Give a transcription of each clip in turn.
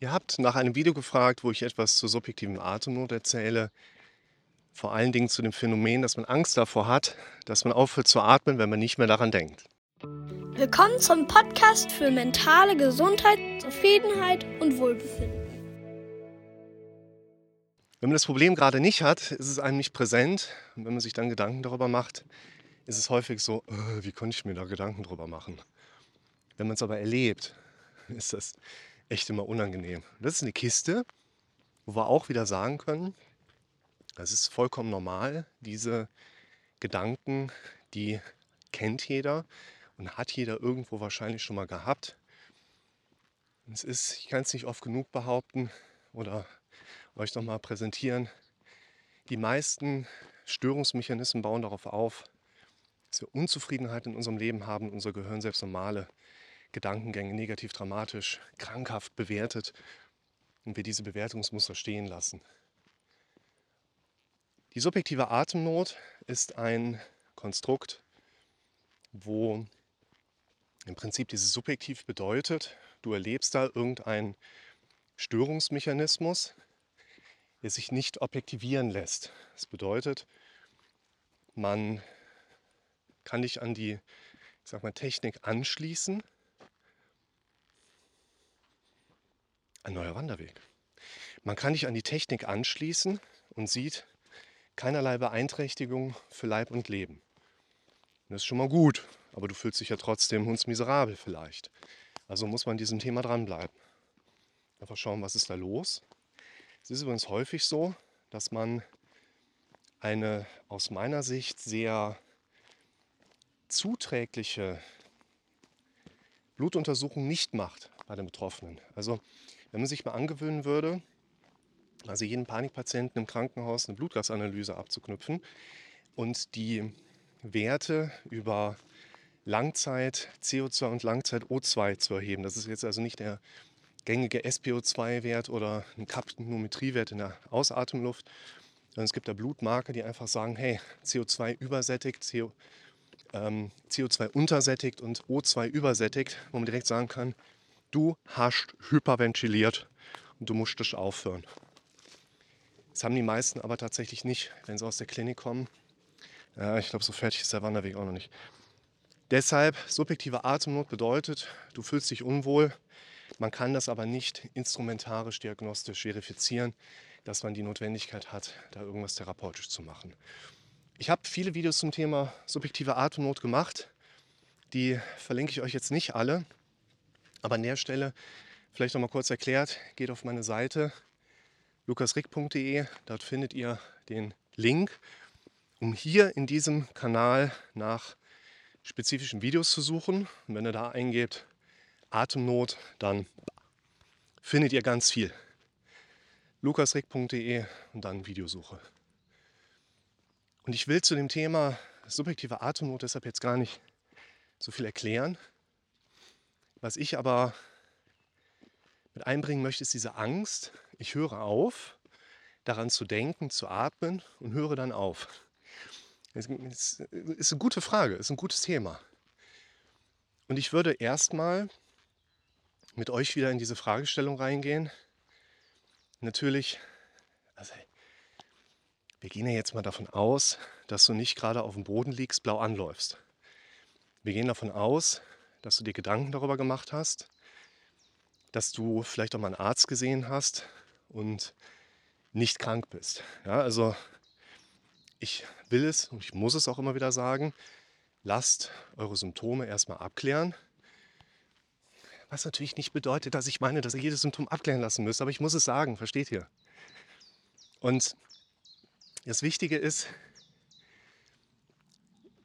Ihr habt nach einem Video gefragt, wo ich etwas zur subjektiven Atemnot erzähle. Vor allen Dingen zu dem Phänomen, dass man Angst davor hat, dass man aufhört zu atmen, wenn man nicht mehr daran denkt. Willkommen zum Podcast für mentale Gesundheit, Zufriedenheit und Wohlbefinden. Wenn man das Problem gerade nicht hat, ist es einem nicht präsent. Und wenn man sich dann Gedanken darüber macht, ist es häufig so, äh, wie konnte ich mir da Gedanken darüber machen? Wenn man es aber erlebt, ist das echt immer unangenehm. Das ist eine Kiste, wo wir auch wieder sagen können, das ist vollkommen normal. Diese Gedanken, die kennt jeder und hat jeder irgendwo wahrscheinlich schon mal gehabt. Es ist, ich kann es nicht oft genug behaupten oder euch nochmal präsentieren. Die meisten Störungsmechanismen bauen darauf auf, dass wir Unzufriedenheit in unserem Leben haben, unser Gehirn selbst normale Gedankengänge negativ dramatisch, krankhaft bewertet und wir diese Bewertungsmuster stehen lassen. Die subjektive Atemnot ist ein Konstrukt, wo im Prinzip dieses Subjektiv bedeutet, du erlebst da irgendeinen Störungsmechanismus, der sich nicht objektivieren lässt. Das bedeutet, man kann dich an die ich sag mal, Technik anschließen ein neuer Wanderweg. Man kann dich an die Technik anschließen und sieht keinerlei Beeinträchtigung für Leib und Leben. Das ist schon mal gut, aber du fühlst dich ja trotzdem hundsmiserabel vielleicht. Also muss man diesem Thema dranbleiben. Einfach schauen, was ist da los. Es ist übrigens häufig so, dass man eine aus meiner Sicht sehr zuträgliche Blutuntersuchung nicht macht bei den Betroffenen. Also wenn man sich mal angewöhnen würde, also jeden Panikpatienten im Krankenhaus eine Blutgasanalyse abzuknüpfen und die Werte über Langzeit CO2 und Langzeit O2 zu erheben. Das ist jetzt also nicht der gängige SPO2-Wert oder ein Kapnometriewert in der Ausatemluft, sondern es gibt da Blutmarker, die einfach sagen, hey, CO2 übersättigt, CO, ähm, CO2 untersättigt und O2 übersättigt, wo man direkt sagen kann, du hast hyperventiliert und du musst das aufhören. Das haben die meisten aber tatsächlich nicht, wenn sie aus der Klinik kommen. Ja, ich glaube, so fertig ist der Wanderweg auch noch nicht. Deshalb, subjektive Atemnot bedeutet, du fühlst dich unwohl. Man kann das aber nicht instrumentarisch diagnostisch verifizieren, dass man die Notwendigkeit hat, da irgendwas therapeutisch zu machen. Ich habe viele Videos zum Thema subjektive Atemnot gemacht. Die verlinke ich euch jetzt nicht alle. Aber an der Stelle vielleicht noch mal kurz erklärt, geht auf meine Seite lukasrick.de, dort findet ihr den Link, um hier in diesem Kanal nach spezifischen Videos zu suchen. Und wenn ihr da eingebt Atemnot, dann findet ihr ganz viel. lukasrick.de und dann Videosuche. Und ich will zu dem Thema subjektive Atemnot deshalb jetzt gar nicht so viel erklären, was ich aber mit einbringen möchte, ist diese Angst. Ich höre auf, daran zu denken, zu atmen und höre dann auf. Das ist eine gute Frage, ist ein gutes Thema. Und ich würde erstmal mit euch wieder in diese Fragestellung reingehen. Natürlich, also wir gehen ja jetzt mal davon aus, dass du nicht gerade auf dem Boden liegst, blau anläufst. Wir gehen davon aus, dass du dir Gedanken darüber gemacht hast, dass du vielleicht auch mal einen Arzt gesehen hast und nicht krank bist. Ja, also ich will es und ich muss es auch immer wieder sagen, lasst eure Symptome erstmal abklären. Was natürlich nicht bedeutet, dass ich meine, dass ihr jedes Symptom abklären lassen müsst, aber ich muss es sagen, versteht ihr? Und das Wichtige ist,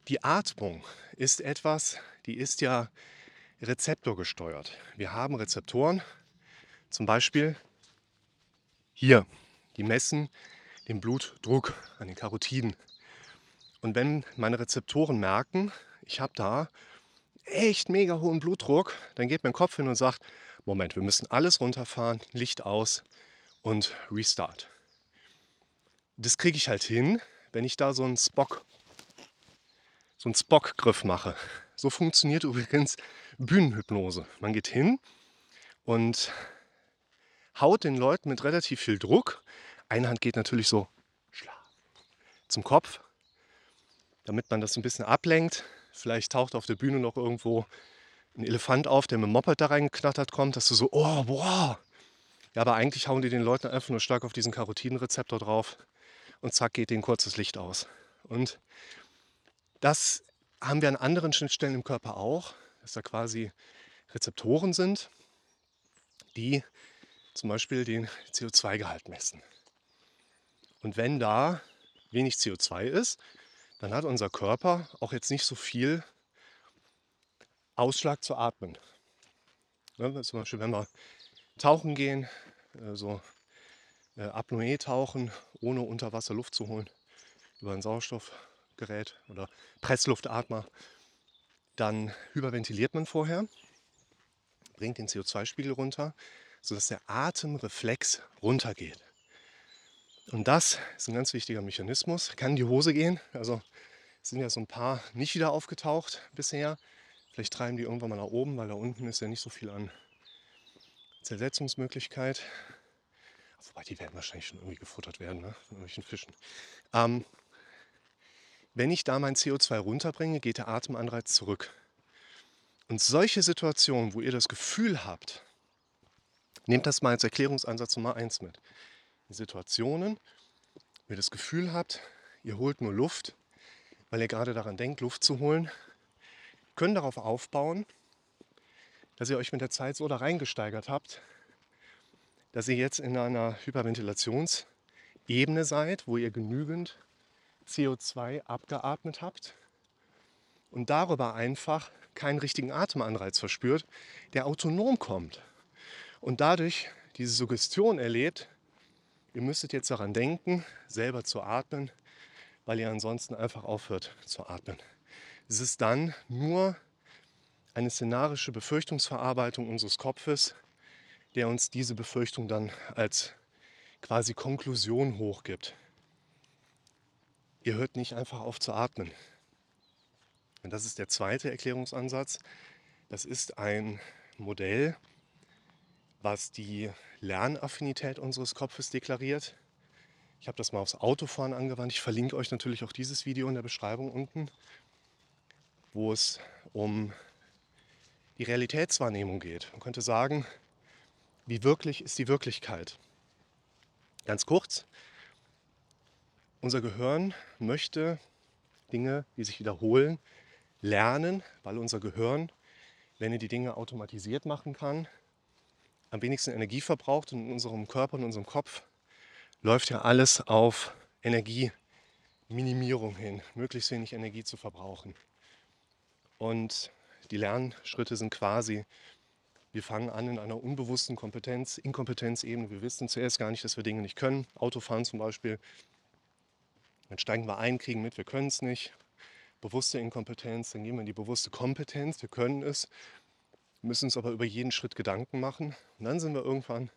die Atmung ist etwas, die ist ja rezeptorgesteuert. Wir haben Rezeptoren, zum Beispiel hier, die messen den Blutdruck an den Karotiden. Und wenn meine Rezeptoren merken, ich habe da echt mega hohen Blutdruck, dann geht mein Kopf hin und sagt, Moment, wir müssen alles runterfahren, Licht aus und Restart. Das kriege ich halt hin, wenn ich da so einen Spock, so einen Spock-Griff mache. So funktioniert übrigens Bühnenhypnose. Man geht hin und haut den Leuten mit relativ viel Druck. Eine Hand geht natürlich so zum Kopf, damit man das ein bisschen ablenkt. Vielleicht taucht auf der Bühne noch irgendwo ein Elefant auf, der mit dem Moped da reingeknattert kommt, dass du so, oh, boah. Ja, aber eigentlich hauen die den Leuten einfach nur stark auf diesen Karotinrezeptor drauf und zack geht denen kurzes Licht aus. Und das haben wir an anderen Schnittstellen im Körper auch, dass da quasi Rezeptoren sind, die zum Beispiel den CO2-Gehalt messen. Und wenn da wenig CO2 ist, dann hat unser Körper auch jetzt nicht so viel Ausschlag zu atmen. Ja, zum Beispiel, wenn wir tauchen gehen, äh, so äh, Apnoe tauchen, ohne unter Wasser Luft zu holen, über ein Sauerstoffgerät oder Pressluftatmer, dann hyperventiliert man vorher, bringt den CO2-Spiegel runter, sodass der Atemreflex runtergeht. Und das ist ein ganz wichtiger Mechanismus. Kann in die Hose gehen. Also sind ja so ein paar nicht wieder aufgetaucht bisher. Vielleicht treiben die irgendwann mal nach oben, weil da unten ist ja nicht so viel an Zersetzungsmöglichkeit. Wobei die werden wahrscheinlich schon irgendwie gefuttert werden, ne? von irgendwelchen Fischen. Ähm, wenn ich da mein CO2 runterbringe, geht der Atemanreiz zurück. Und solche Situationen, wo ihr das Gefühl habt, nehmt das mal als Erklärungsansatz Nummer eins mit. Situationen, wo ihr das Gefühl habt, ihr holt nur Luft, weil ihr gerade daran denkt, Luft zu holen, können darauf aufbauen, dass ihr euch mit der Zeit so da reingesteigert habt, dass ihr jetzt in einer Hyperventilationsebene seid, wo ihr genügend CO2 abgeatmet habt und darüber einfach keinen richtigen Atemanreiz verspürt, der autonom kommt und dadurch diese Suggestion erlebt, Ihr müsstet jetzt daran denken, selber zu atmen, weil ihr ansonsten einfach aufhört zu atmen. Es ist dann nur eine szenarische Befürchtungsverarbeitung unseres Kopfes, der uns diese Befürchtung dann als quasi Konklusion hochgibt. Ihr hört nicht einfach auf zu atmen. Und das ist der zweite Erklärungsansatz. Das ist ein Modell, was die Lernaffinität unseres Kopfes deklariert. Ich habe das mal aufs Autofahren angewandt. Ich verlinke euch natürlich auch dieses Video in der Beschreibung unten, wo es um die Realitätswahrnehmung geht. Man könnte sagen, wie wirklich ist die Wirklichkeit? Ganz kurz, unser Gehirn möchte Dinge, die sich wiederholen, lernen, weil unser Gehirn, wenn er die Dinge automatisiert machen kann, am wenigsten Energie verbraucht und in unserem Körper, in unserem Kopf läuft ja alles auf Energieminimierung hin, möglichst wenig Energie zu verbrauchen. Und die Lernschritte sind quasi, wir fangen an in einer unbewussten Kompetenz, Inkompetenzebene. Wir wissen zuerst gar nicht, dass wir Dinge nicht können. Autofahren zum Beispiel. Dann steigen wir ein, kriegen mit, wir können es nicht. Bewusste Inkompetenz, dann gehen wir in die bewusste Kompetenz, wir können es müssen uns aber über jeden Schritt Gedanken machen. Und dann sind wir irgendwann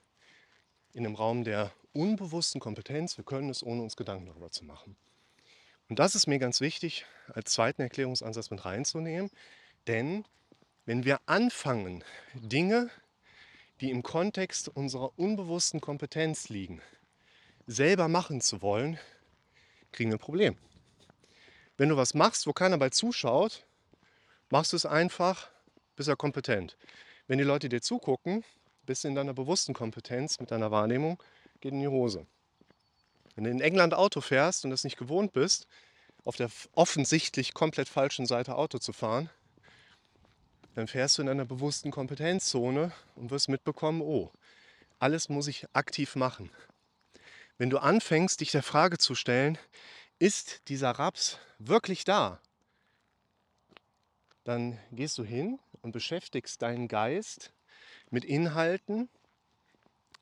in einem Raum der unbewussten Kompetenz. Wir können es, ohne uns Gedanken darüber zu machen. Und das ist mir ganz wichtig, als zweiten Erklärungsansatz mit reinzunehmen. Denn wenn wir anfangen, Dinge, die im Kontext unserer unbewussten Kompetenz liegen, selber machen zu wollen, kriegen wir ein Problem. Wenn du was machst, wo keiner bei zuschaut, machst du es einfach, bist ja kompetent. Wenn die Leute dir zugucken, bist du in deiner bewussten Kompetenz mit deiner Wahrnehmung, geht in die Hose. Wenn du in England Auto fährst und das nicht gewohnt bist, auf der offensichtlich komplett falschen Seite Auto zu fahren, dann fährst du in einer bewussten Kompetenzzone und wirst mitbekommen, oh, alles muss ich aktiv machen. Wenn du anfängst, dich der Frage zu stellen, ist dieser Raps wirklich da? Dann gehst du hin und beschäftigst deinen Geist mit Inhalten,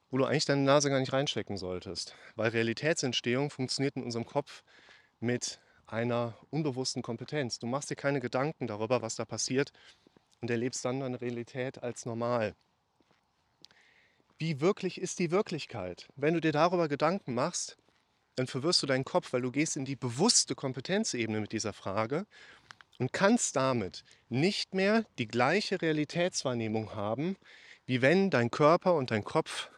wo du eigentlich deine Nase gar nicht reinstecken solltest. Weil Realitätsentstehung funktioniert in unserem Kopf mit einer unbewussten Kompetenz. Du machst dir keine Gedanken darüber, was da passiert und erlebst dann deine Realität als normal. Wie wirklich ist die Wirklichkeit? Wenn du dir darüber Gedanken machst, dann verwirrst du deinen Kopf, weil du gehst in die bewusste Kompetenzebene mit dieser Frage und kannst damit nicht mehr die gleiche Realitätswahrnehmung haben, wie wenn dein Körper und dein Kopf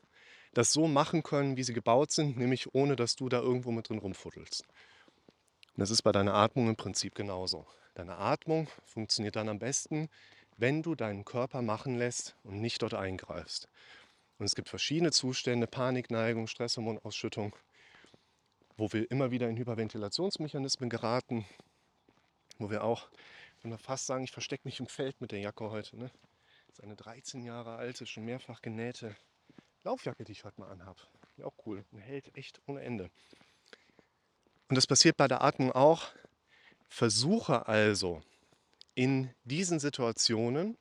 das so machen können, wie sie gebaut sind, nämlich ohne dass du da irgendwo mit drin rumfuddelst. Und das ist bei deiner Atmung im Prinzip genauso. Deine Atmung funktioniert dann am besten, wenn du deinen Körper machen lässt und nicht dort eingreifst. Und es gibt verschiedene Zustände, Panikneigung, Stresshormonausschüttung, wo wir immer wieder in Hyperventilationsmechanismen geraten, wo wir auch, wenn wir fast sagen, ich verstecke mich im Feld mit der Jacke heute. Ne? Das ist eine 13 Jahre alte, schon mehrfach genähte Laufjacke, die ich heute mal anhabe. Ja, auch cool und hält echt ohne Ende. Und das passiert bei der Atmung auch. Versuche also in diesen Situationen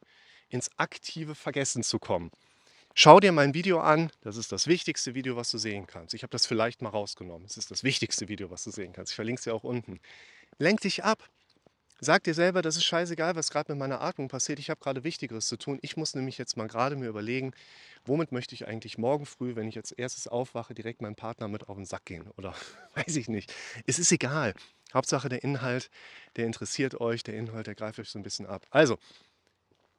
ins aktive Vergessen zu kommen. Schau dir mein Video an. Das ist das wichtigste Video, was du sehen kannst. Ich habe das vielleicht mal rausgenommen. Es ist das wichtigste Video, was du sehen kannst. Ich verlinke es dir auch unten. Lenk dich ab. Sag dir selber, das ist scheißegal, was gerade mit meiner Atmung passiert. Ich habe gerade Wichtigeres zu tun. Ich muss nämlich jetzt mal gerade mir überlegen, womit möchte ich eigentlich morgen früh, wenn ich als erstes aufwache, direkt meinem Partner mit auf den Sack gehen? Oder weiß ich nicht. Es ist egal. Hauptsache der Inhalt, der interessiert euch, der Inhalt, der greift euch so ein bisschen ab. Also,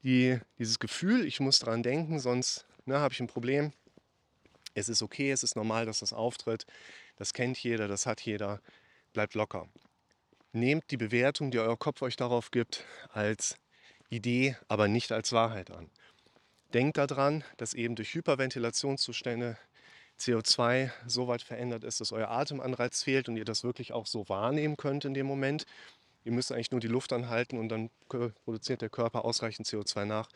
die, dieses Gefühl, ich muss daran denken, sonst ne, habe ich ein Problem. Es ist okay, es ist normal, dass das auftritt. Das kennt jeder, das hat jeder. Bleibt locker nehmt die Bewertung, die euer Kopf euch darauf gibt, als Idee, aber nicht als Wahrheit an. Denkt daran, dass eben durch Hyperventilationszustände CO2 so weit verändert ist, dass euer Atemanreiz fehlt und ihr das wirklich auch so wahrnehmen könnt in dem Moment. Ihr müsst eigentlich nur die Luft anhalten und dann produziert der Körper ausreichend CO2 nach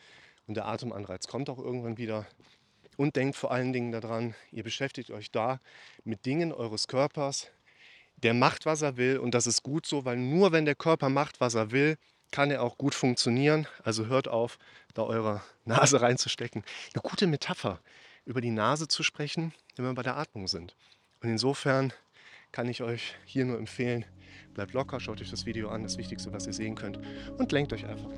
und der Atemanreiz kommt auch irgendwann wieder. Und denkt vor allen Dingen daran, ihr beschäftigt euch da mit Dingen eures Körpers, der macht, was er will und das ist gut so, weil nur wenn der Körper macht, was er will, kann er auch gut funktionieren. Also hört auf, da eure Nase reinzustecken. Eine gute Metapher, über die Nase zu sprechen, wenn wir bei der Atmung sind. Und insofern kann ich euch hier nur empfehlen, bleibt locker, schaut euch das Video an, das Wichtigste, was ihr sehen könnt und lenkt euch einfach.